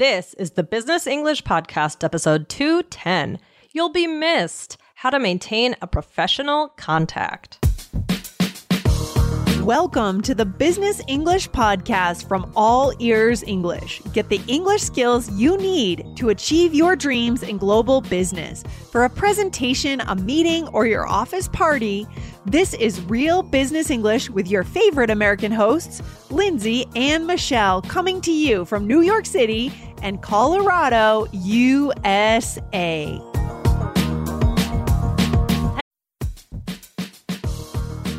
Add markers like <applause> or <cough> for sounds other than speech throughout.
This is the Business English Podcast, episode 210. You'll be missed How to Maintain a Professional Contact. Welcome to the Business English Podcast from All Ears English. Get the English skills you need to achieve your dreams in global business. For a presentation, a meeting, or your office party, this is Real Business English with your favorite American hosts, Lindsay and Michelle, coming to you from New York City and Colorado, USA.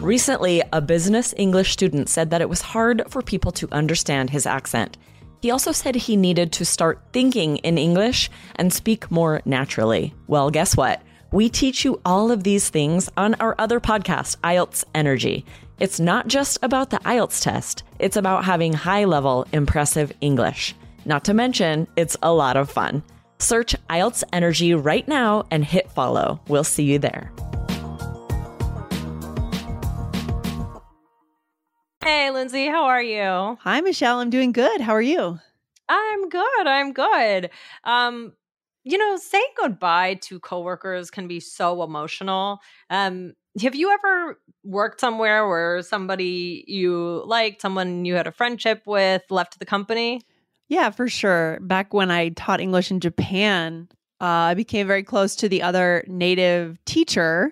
Recently, a business English student said that it was hard for people to understand his accent. He also said he needed to start thinking in English and speak more naturally. Well, guess what? We teach you all of these things on our other podcast, IELTS Energy. It's not just about the IELTS test, it's about having high level, impressive English. Not to mention, it's a lot of fun. Search IELTS Energy right now and hit follow. We'll see you there. Hey, Lindsay, how are you? Hi, Michelle. I'm doing good. How are you? I'm good. I'm good. Um, you know, saying goodbye to coworkers can be so emotional. Um, have you ever worked somewhere where somebody you liked, someone you had a friendship with, left the company? Yeah, for sure. Back when I taught English in Japan, uh, I became very close to the other native teacher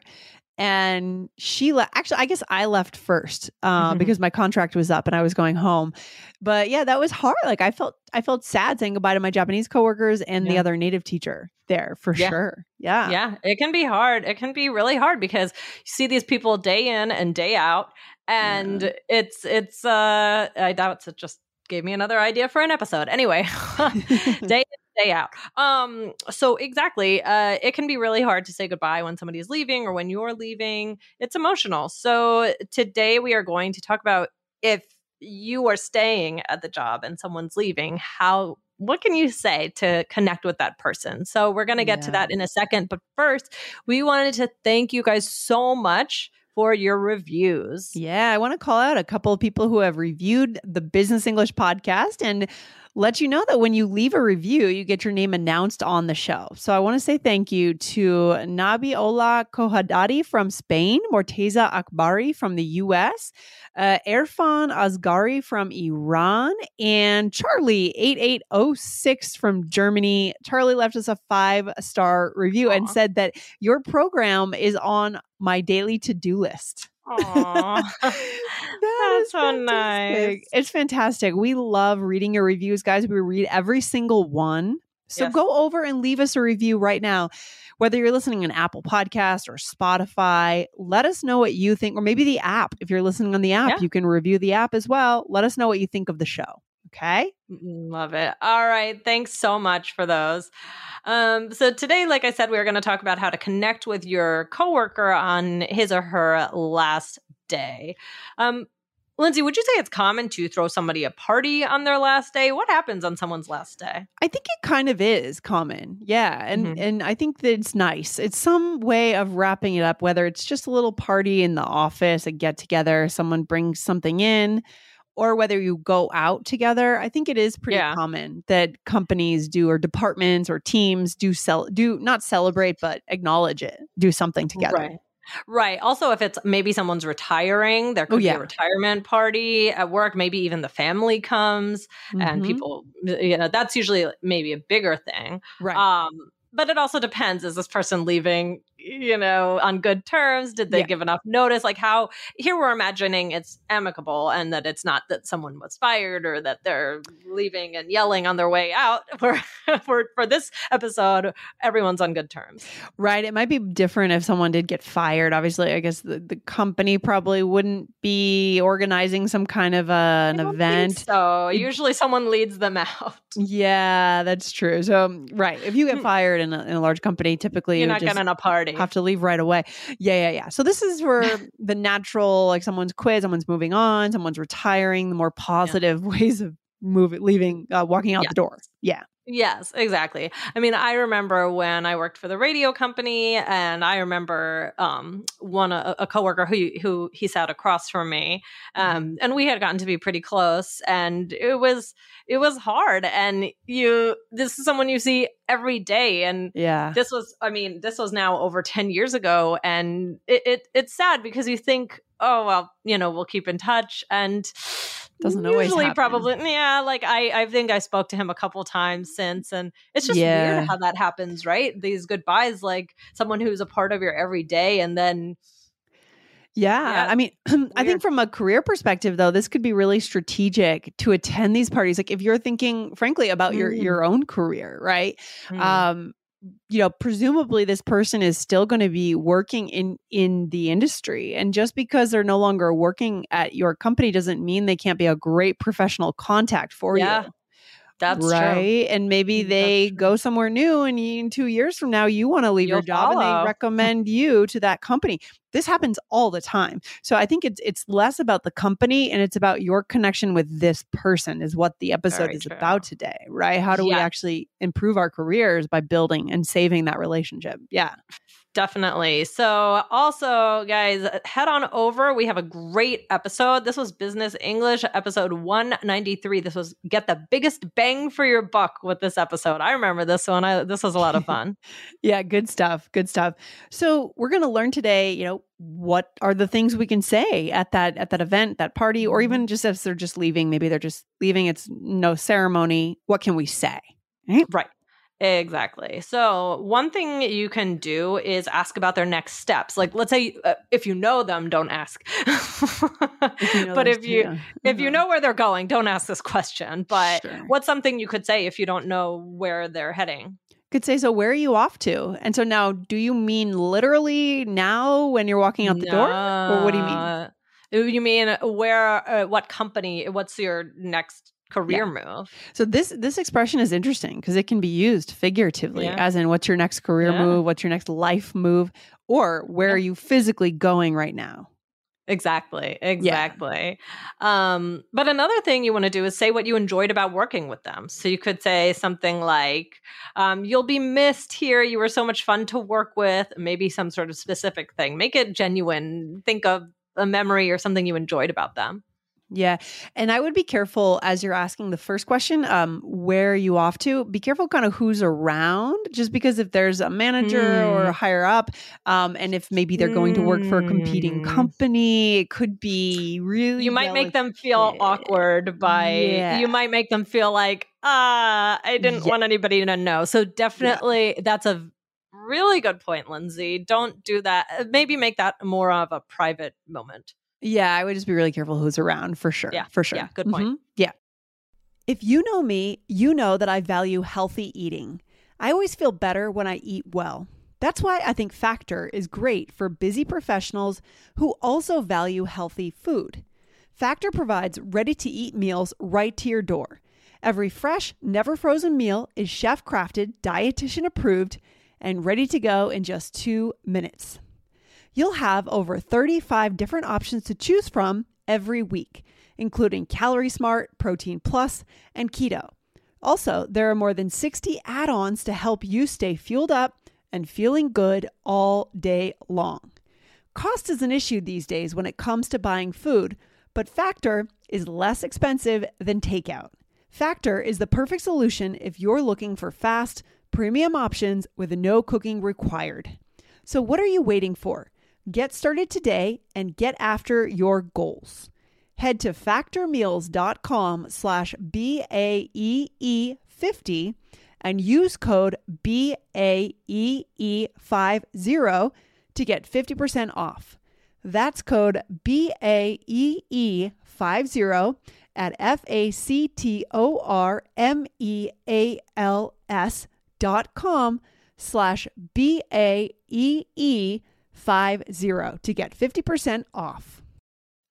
and she left actually i guess i left first uh, mm-hmm. because my contract was up and i was going home but yeah that was hard like i felt i felt sad saying goodbye to my japanese coworkers and yeah. the other native teacher there for yeah. sure yeah yeah it can be hard it can be really hard because you see these people day in and day out and yeah. it's it's uh i doubt it's just gave me another idea for an episode anyway <laughs> <laughs> day day out. Um, so exactly, uh, it can be really hard to say goodbye when somebody is leaving or when you're leaving. It's emotional. So today we are going to talk about if you are staying at the job and someone's leaving, how what can you say to connect with that person? So we're going to get yeah. to that in a second, but first, we wanted to thank you guys so much for your reviews. Yeah, I want to call out a couple of people who have reviewed the Business English podcast and let you know that when you leave a review, you get your name announced on the show. So I want to say thank you to Nabi Ola Kohadadi from Spain, Morteza Akbari from the US, uh, Erfan Asgari from Iran, and Charlie 8806 from Germany. Charlie left us a five star review Aww. and said that your program is on my daily to do list. Aww. <laughs> That's so nice. It's fantastic. We love reading your reviews, guys. We read every single one. So yes. go over and leave us a review right now. Whether you're listening on Apple Podcast or Spotify, let us know what you think, or maybe the app. If you're listening on the app, yeah. you can review the app as well. Let us know what you think of the show. Okay. Love it. All right. Thanks so much for those. Um, so today, like I said, we are going to talk about how to connect with your coworker on his or her last day. Um, Lindsay, would you say it's common to throw somebody a party on their last day? What happens on someone's last day? I think it kind of is common. Yeah. And mm-hmm. and I think that it's nice. It's some way of wrapping it up, whether it's just a little party in the office, a get together, someone brings something in, or whether you go out together. I think it is pretty yeah. common that companies do or departments or teams do sell do not celebrate but acknowledge it, do something together. Right. Right. Also, if it's maybe someone's retiring, there oh, could oh, yeah. be a retirement party at work. Maybe even the family comes mm-hmm. and people, you know, that's usually maybe a bigger thing. Right. Um, but it also depends is this person leaving you know on good terms? Did they yeah. give enough notice? Like how here we're imagining it's amicable and that it's not that someone was fired or that they're leaving and yelling on their way out <laughs> for for, for this episode. Everyone's on good terms. Right. It might be different if someone did get fired. Obviously i guess the, the company probably wouldn't be organizing some kind of uh, an event. so. Usually someone leads them <laughs> out. Yeah that's true. So right. If you get hmm. fired in a, in a large company, typically you're not getting a party. Have to leave right away. Yeah, yeah, yeah. So this is where <laughs> the natural, like someone's quit, someone's moving on, someone's retiring. The more positive yeah. <laughs> ways of moving, leaving, uh, walking out Yeah. the door. Yeah. Yes, exactly. I mean, I remember when I worked for the radio company, and I remember um, one a, a coworker who who he sat across from me, um, and we had gotten to be pretty close, and it was it was hard. And you, this is someone you see every day, and Yeah. this was, I mean, this was now over ten years ago, and it, it it's sad because you think, oh well, you know, we'll keep in touch, and Doesn't always usually happen. probably yeah like i i think i spoke to him a couple times since and it's just Yeah. weird how that happens right these goodbyes like someone who's a part of your everyday and then Yeah. Yeah, I mean, <clears throat> I think from a career perspective, though, this could be really strategic to attend these parties. Like if you're thinking, frankly, about your Mm. your own career, right? mm, um you know presumably this person is still going to be working in in the industry. And just because they're no longer working at your company doesn't mean they can't be a great professional contact for Yeah, you that's true. Right and maybe Mm, they go somewhere new and in two years from now you want to leave your You'll job and they <laughs> recommend you to that company. This happens all the time. So i think it's it's less about the company and it's about your connection with this person is what the episode Very is true. about today right? How do we actually improve our careers by building and saving that relationship? Yeah Definitely. So, also, guys, head on over. We have a great episode. This was Business English, episode 193. This was get the biggest bang for your buck with this episode. I remember this one. I, this was a lot of <laughs> fun. Yeah, good stuff. Good stuff. So we're going to learn today, you know, what are the things we can say at that at that event, that party, or mm-hmm. even just as they're just leaving, maybe they're just leaving, it's no ceremony. What can we say? Right. Exactly. So, one thing you can do is ask about their next steps. Like, let's say uh, if you know them, don't ask. <laughs> If you know but if you if you Mhm. know where they're going, don't ask this question. But Sure. what's something you could say if you don't know where they're heading? could say, so where are you off to? And so now, do you mean literally now when you're walking out the door? Or what do you mean? Uh, You mean where? Uh, what company? What's your next career move? So this this expression is interesting because it can be used figuratively, Yeah. as in what's your next career Yeah. move, what's your next life move, or where Yeah. are you physically going right now? Exactly. Exactly. Um, but another thing you want to do is say what you enjoyed about working with them. So you could say something like, um, You'll be missed here. You were so much fun to work with. Maybe some sort of specific thing. Make it genuine. Think of a memory or something you enjoyed about them. Yeah. And I would be careful as you're asking the first question, um, where are you off to? Be careful kind of who's around, just because if there's a manager or Mm. a higher up, um, and if maybe they're going to work for a competing Mm. company, it could be really You might make them feel awkward by, Yeah. you might make them feel like, ah, I didn't Yeah. want anybody to know. So definitely that's a really good point, Lindsay. Don't do that. Uh, Maybe make that more of a private moment. Yeah, I would just be really careful who's around for sure. Yeah, For sure. yeah, good point. Mhm. Yeah. If you know me, you know that I value healthy eating. I always feel better when I eat well. That's why I think Factor is great for busy professionals who also value healthy food. Factor provides ready to eat meals right to your door. Every fresh, never frozen meal is chef crafted, dietitian approved, and ready to go in just two minutes. You'll have over 35 different options to choose from every week, including Calorie Smart, Protein Plus, and Keto. Also, there are more than 60 add ons to help you stay fueled up and feeling good all day long. Cost is an issue these days when it comes to buying food, but Factor is less expensive than takeout. Factor is the perfect solution if you're looking for fast, premium options with no cooking required. So, what are you waiting for? Get started today and get after your goals. Head to factormeals.com slash B-A-E-E-50 and use code B-A-E-E-50 to get 50% off. That's code B-A-E-E-50 at F-A-C-T-O-R-M-E-A-L-S dot com slash B-A-E-E 50 to get 50% off.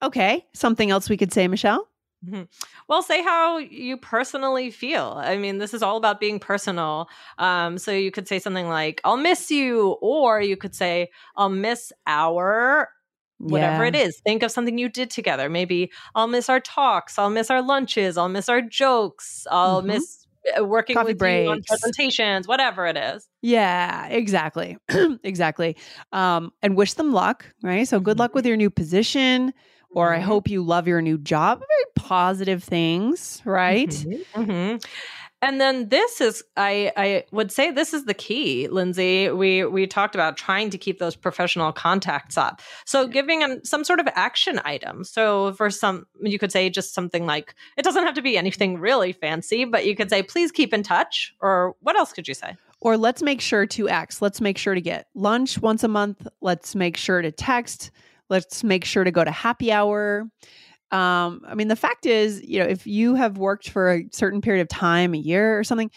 Okay, something else we could say, Michelle? Mhm. Well, say how you personally feel. I mean, this is all about being personal. Um, so you could say something like, I'll miss you, or you could say, I'll miss our whatever Yeah. it is. Think of something you did together. Maybe I'll miss our talks, I'll miss our lunches, I'll miss our jokes, I'll Mhm. miss working Coffee with you on presentations, whatever it is. Yeah, exactly. <clears throat> exactly. Um, and wish them luck, right? So good luck with your new position, or I Mhm. hope you love your new job. Very positive things, right? Mhm, mhm. And then this is I I would say this is the key, Lindsay. We we talked about trying to keep those professional contacts up. So giving them some sort of action item. So for some you could say just something like it doesn't have to be anything really fancy, but you could say please keep in touch or what else could you say? Or let's make sure to X. Let's make sure to get lunch once a month. Let's make sure to text. Let's make sure to go to happy hour. Um, I mean, the fact is, you know, if you have worked for a certain period of time, a year or something,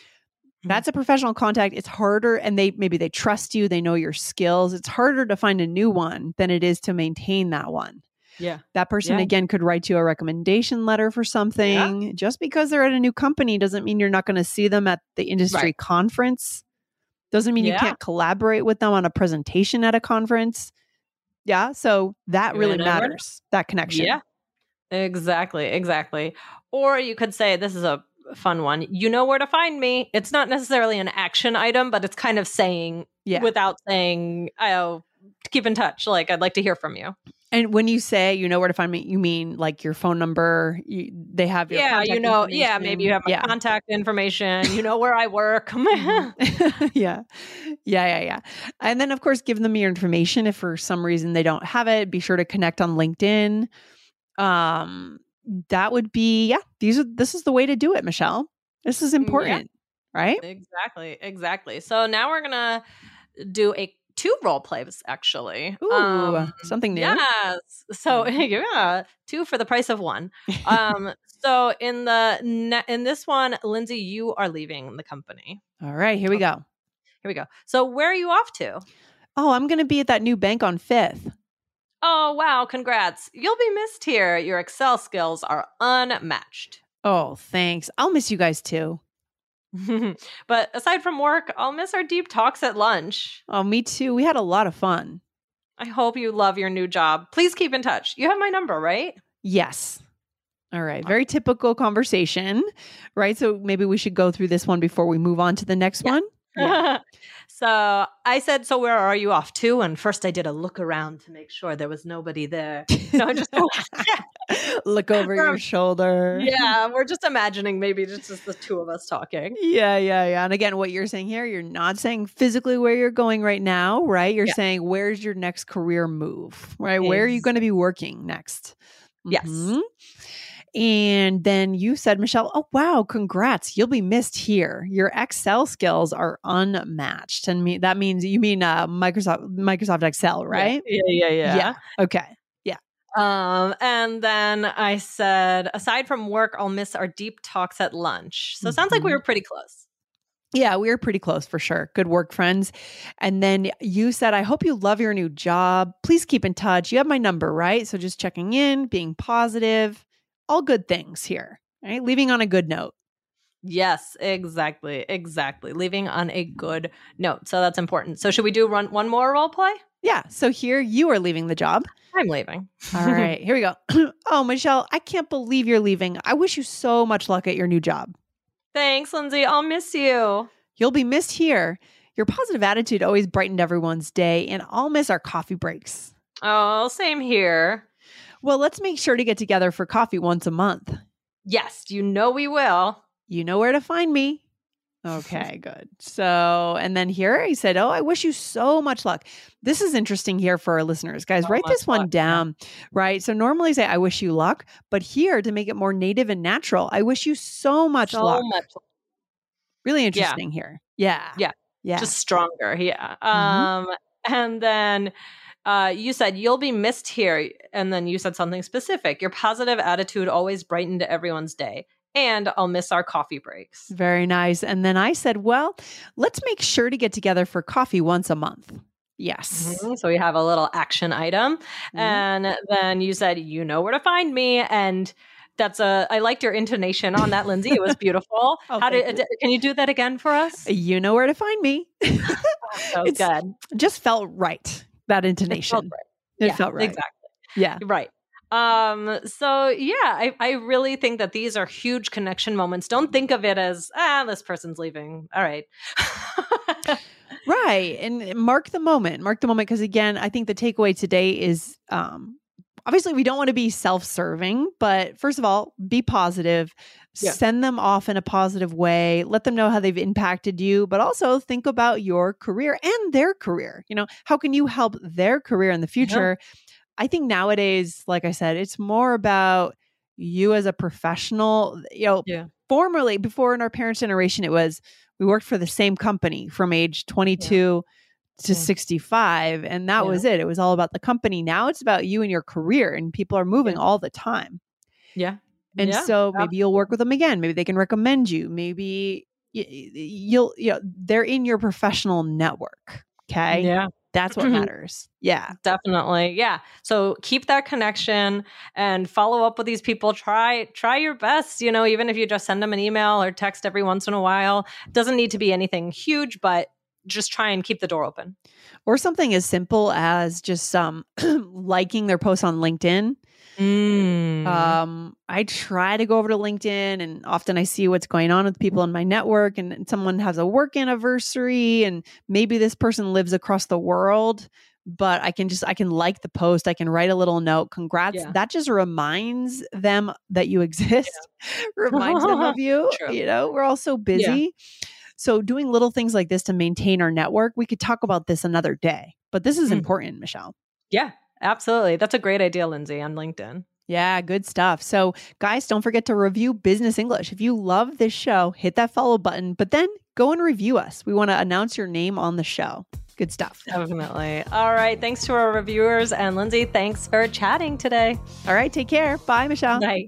that's a professional contact. It's harder, and they maybe they trust you, they know your skills. It's harder to find a new one than it is to maintain that one. Yeah. That person Yeah. again could write you a recommendation letter for something. Just because they're at a new company doesn't mean you're not going to see them at the industry Right. conference. Doesn't mean you can't collaborate with them on a presentation at a conference. Yeah, so that You really matters. That connection. Yeah. Exactly, exactly. Or you could say this is a fun one. You know where to find me. It's not necessarily an action item, but it's kind of saying Yeah. without saying, "Oh, keep in touch." Like I'd like to hear from you. And when you say you know where to find me, you mean like your phone number. You, they have your yeah, you know, yeah, maybe you have my contact information. You know <laughs> where I work. Mhm. <laughs> <laughs> yeah. Yeah, yeah, yeah. And then of course give them your information if for some reason they don't have it. Be sure to connect on LinkedIn. Um that would be yeah, these are this is the way to do it, Michelle. This is important, right? exactly, exactly. So now we're gonna do a two role plays actually. Ooh, Um, something new. Yes. So <laughs> yeah, two for the price of one. <laughs> Um, so in the ne- in this one, Lindsay, you are leaving the company. All right, here we go. Here we go. So where are you off to? Oh, I'm going to be at that new bank on 5th. Oh wow, congrats! You'll be missed here. Your Excel skills are unmatched. Oh, thanks. I'll miss you guys too. <laughs> but aside from work, I'll miss our deep talks at lunch. Oh, me too. We had a lot of fun. I hope you love your new job. Please keep in touch. You have my number, right? Yes. All right. Very typical conversation, right? So maybe we should go through this one before we move on to the next Yeah. one. Yeah. <laughs> so I said, So where are you off to? And first I did a look around to make sure there was nobody there. No, I just <laughs> Look <laughs> over your shoulder. Yeah, <laughs> we're just imagining maybe just, just the two of us talking. Yeah, yeah, yeah. And again, what you're saying here, you're not saying physically where you're going right now, right? You're Yeah. saying where's your next career move, right? Where are you going to be working next? Yes. Mhm. And then you said, Michelle, oh, wow, congrats. You'll be missed here. Your Excel skills are unmatched. And me, that means you mean uh, Microsoft Microsoft Excel, right? Yeah, yeah, yeah. Yeah. Okay. Yeah. Um, and then I said, aside from work, I'll miss our deep talks at lunch. So it sounds like we Mhm. were pretty close. Yeah, we were pretty close for sure. Good work, friends. And then you said, I hope you love your new job. Please keep in touch. You have my number, right? So just checking in, being positive, all good things here, right? Leaving on a good note. Yes, exactly, exactly. Leaving on a good note. So that's important. So should we do run one more role play? Yeah. So here you are leaving the job. I'm leaving. All right, here we go. <clears throat> oh, Michelle, I can't believe you're leaving. I wish you so much luck at your new job. Thanks, Lindsay. I'll miss you. You'll be missed here. Your positive attitude always brightened everyone's day, and I'll miss our coffee breaks. Oh, same here. Well, let's make sure to get together for coffee once a month. Yes, you know we will. You know where to find me. Okay, good. So, and then here he said, Oh, I wish you so much luck. This is interesting here for our listeners. Guys, So write this one luck, yeah. down, right? So, normally say, I wish you luck, but here to make it more native and natural, I wish you so much so luck. much. Really interesting here. Yeah. Yeah. Yeah. Just stronger. Yeah. Mhm. Um, and then uh, you said you'll be missed here. And then you said something specific. Your positive attitude always brightened everyone's day. And I'll miss our coffee breaks. Very nice. And then I said, Well, let's make sure to get together for coffee once a month. Yes. Mhm. So we have a little action item. Mhm. And then you said, you know where to find me. And that's a, I liked your intonation on that, Lindsay. It was <laughs> beautiful. Oh, How did, you. can you do that again for us? You know where to find me. <laughs> <laughs> Was It's good. Just felt right. That It intonation. felt right. It Yeah, felt right. Exactly. Yeah. Right. Um, so yeah, I, I really think that these are huge connection moments. Don't think of it as, ah, this person's leaving. All right. <laughs> right. And mark the moment. Mark the moment. Because again, I think the takeaway today is um obviously we don't want to be self-serving, but first of all, be positive. Yeah. Send them off in a positive way. Let them know how they've impacted you, but also think about your career and their career. You know, how can you help their career in the future? I think nowadays, like I said, it's more about you as a professional. You know, Yeah. formerly, before in our parents' generation, it was we worked for the same company from age 22 to Yeah. 65, and that Yeah. was it. It was all about the company. Now it's about you and your career, and people are moving all the time. yeah. And Yeah, so maybe you'll work with them again. Maybe they can recommend you. Maybe you'll, you know, they're in your professional network. Okay. Yeah. That's what mm-hmm. matters. Yeah. Definitely. Yeah. So keep that connection and follow up with these people. Try try your best, you know, even if you just send them an email or text every once in a while. Doesn't need to be anything huge, but just try and keep the door open. Or something as simple as just um, <clears throat> liking their posts on LinkedIn. Mm. Um, I try to go over to LinkedIn and often I see what's going on with people in my network and, and someone has a work anniversary and maybe this person lives across the world, but I can just I can like the post, I can write a little note, congrats. Yeah. That just reminds them that you exist, <laughs> reminds them of <laughs> you. True. You know, we're all so busy. So doing little things like this to maintain our network, we could talk about this another day. But this is Mm. important, Michelle. yeah, absolutely. That's a great idea, Lindsay, on LinkedIn. Yeah, good stuff. So, guys, don't forget to review Business English. If you love this show, hit that follow button, but then go and review us. We want to announce your name on the show. Good stuff. Definitely. All right. Thanks to our reviewers. And Lindsay, thanks for chatting today. All right, take care. Bye, Michelle. Bye.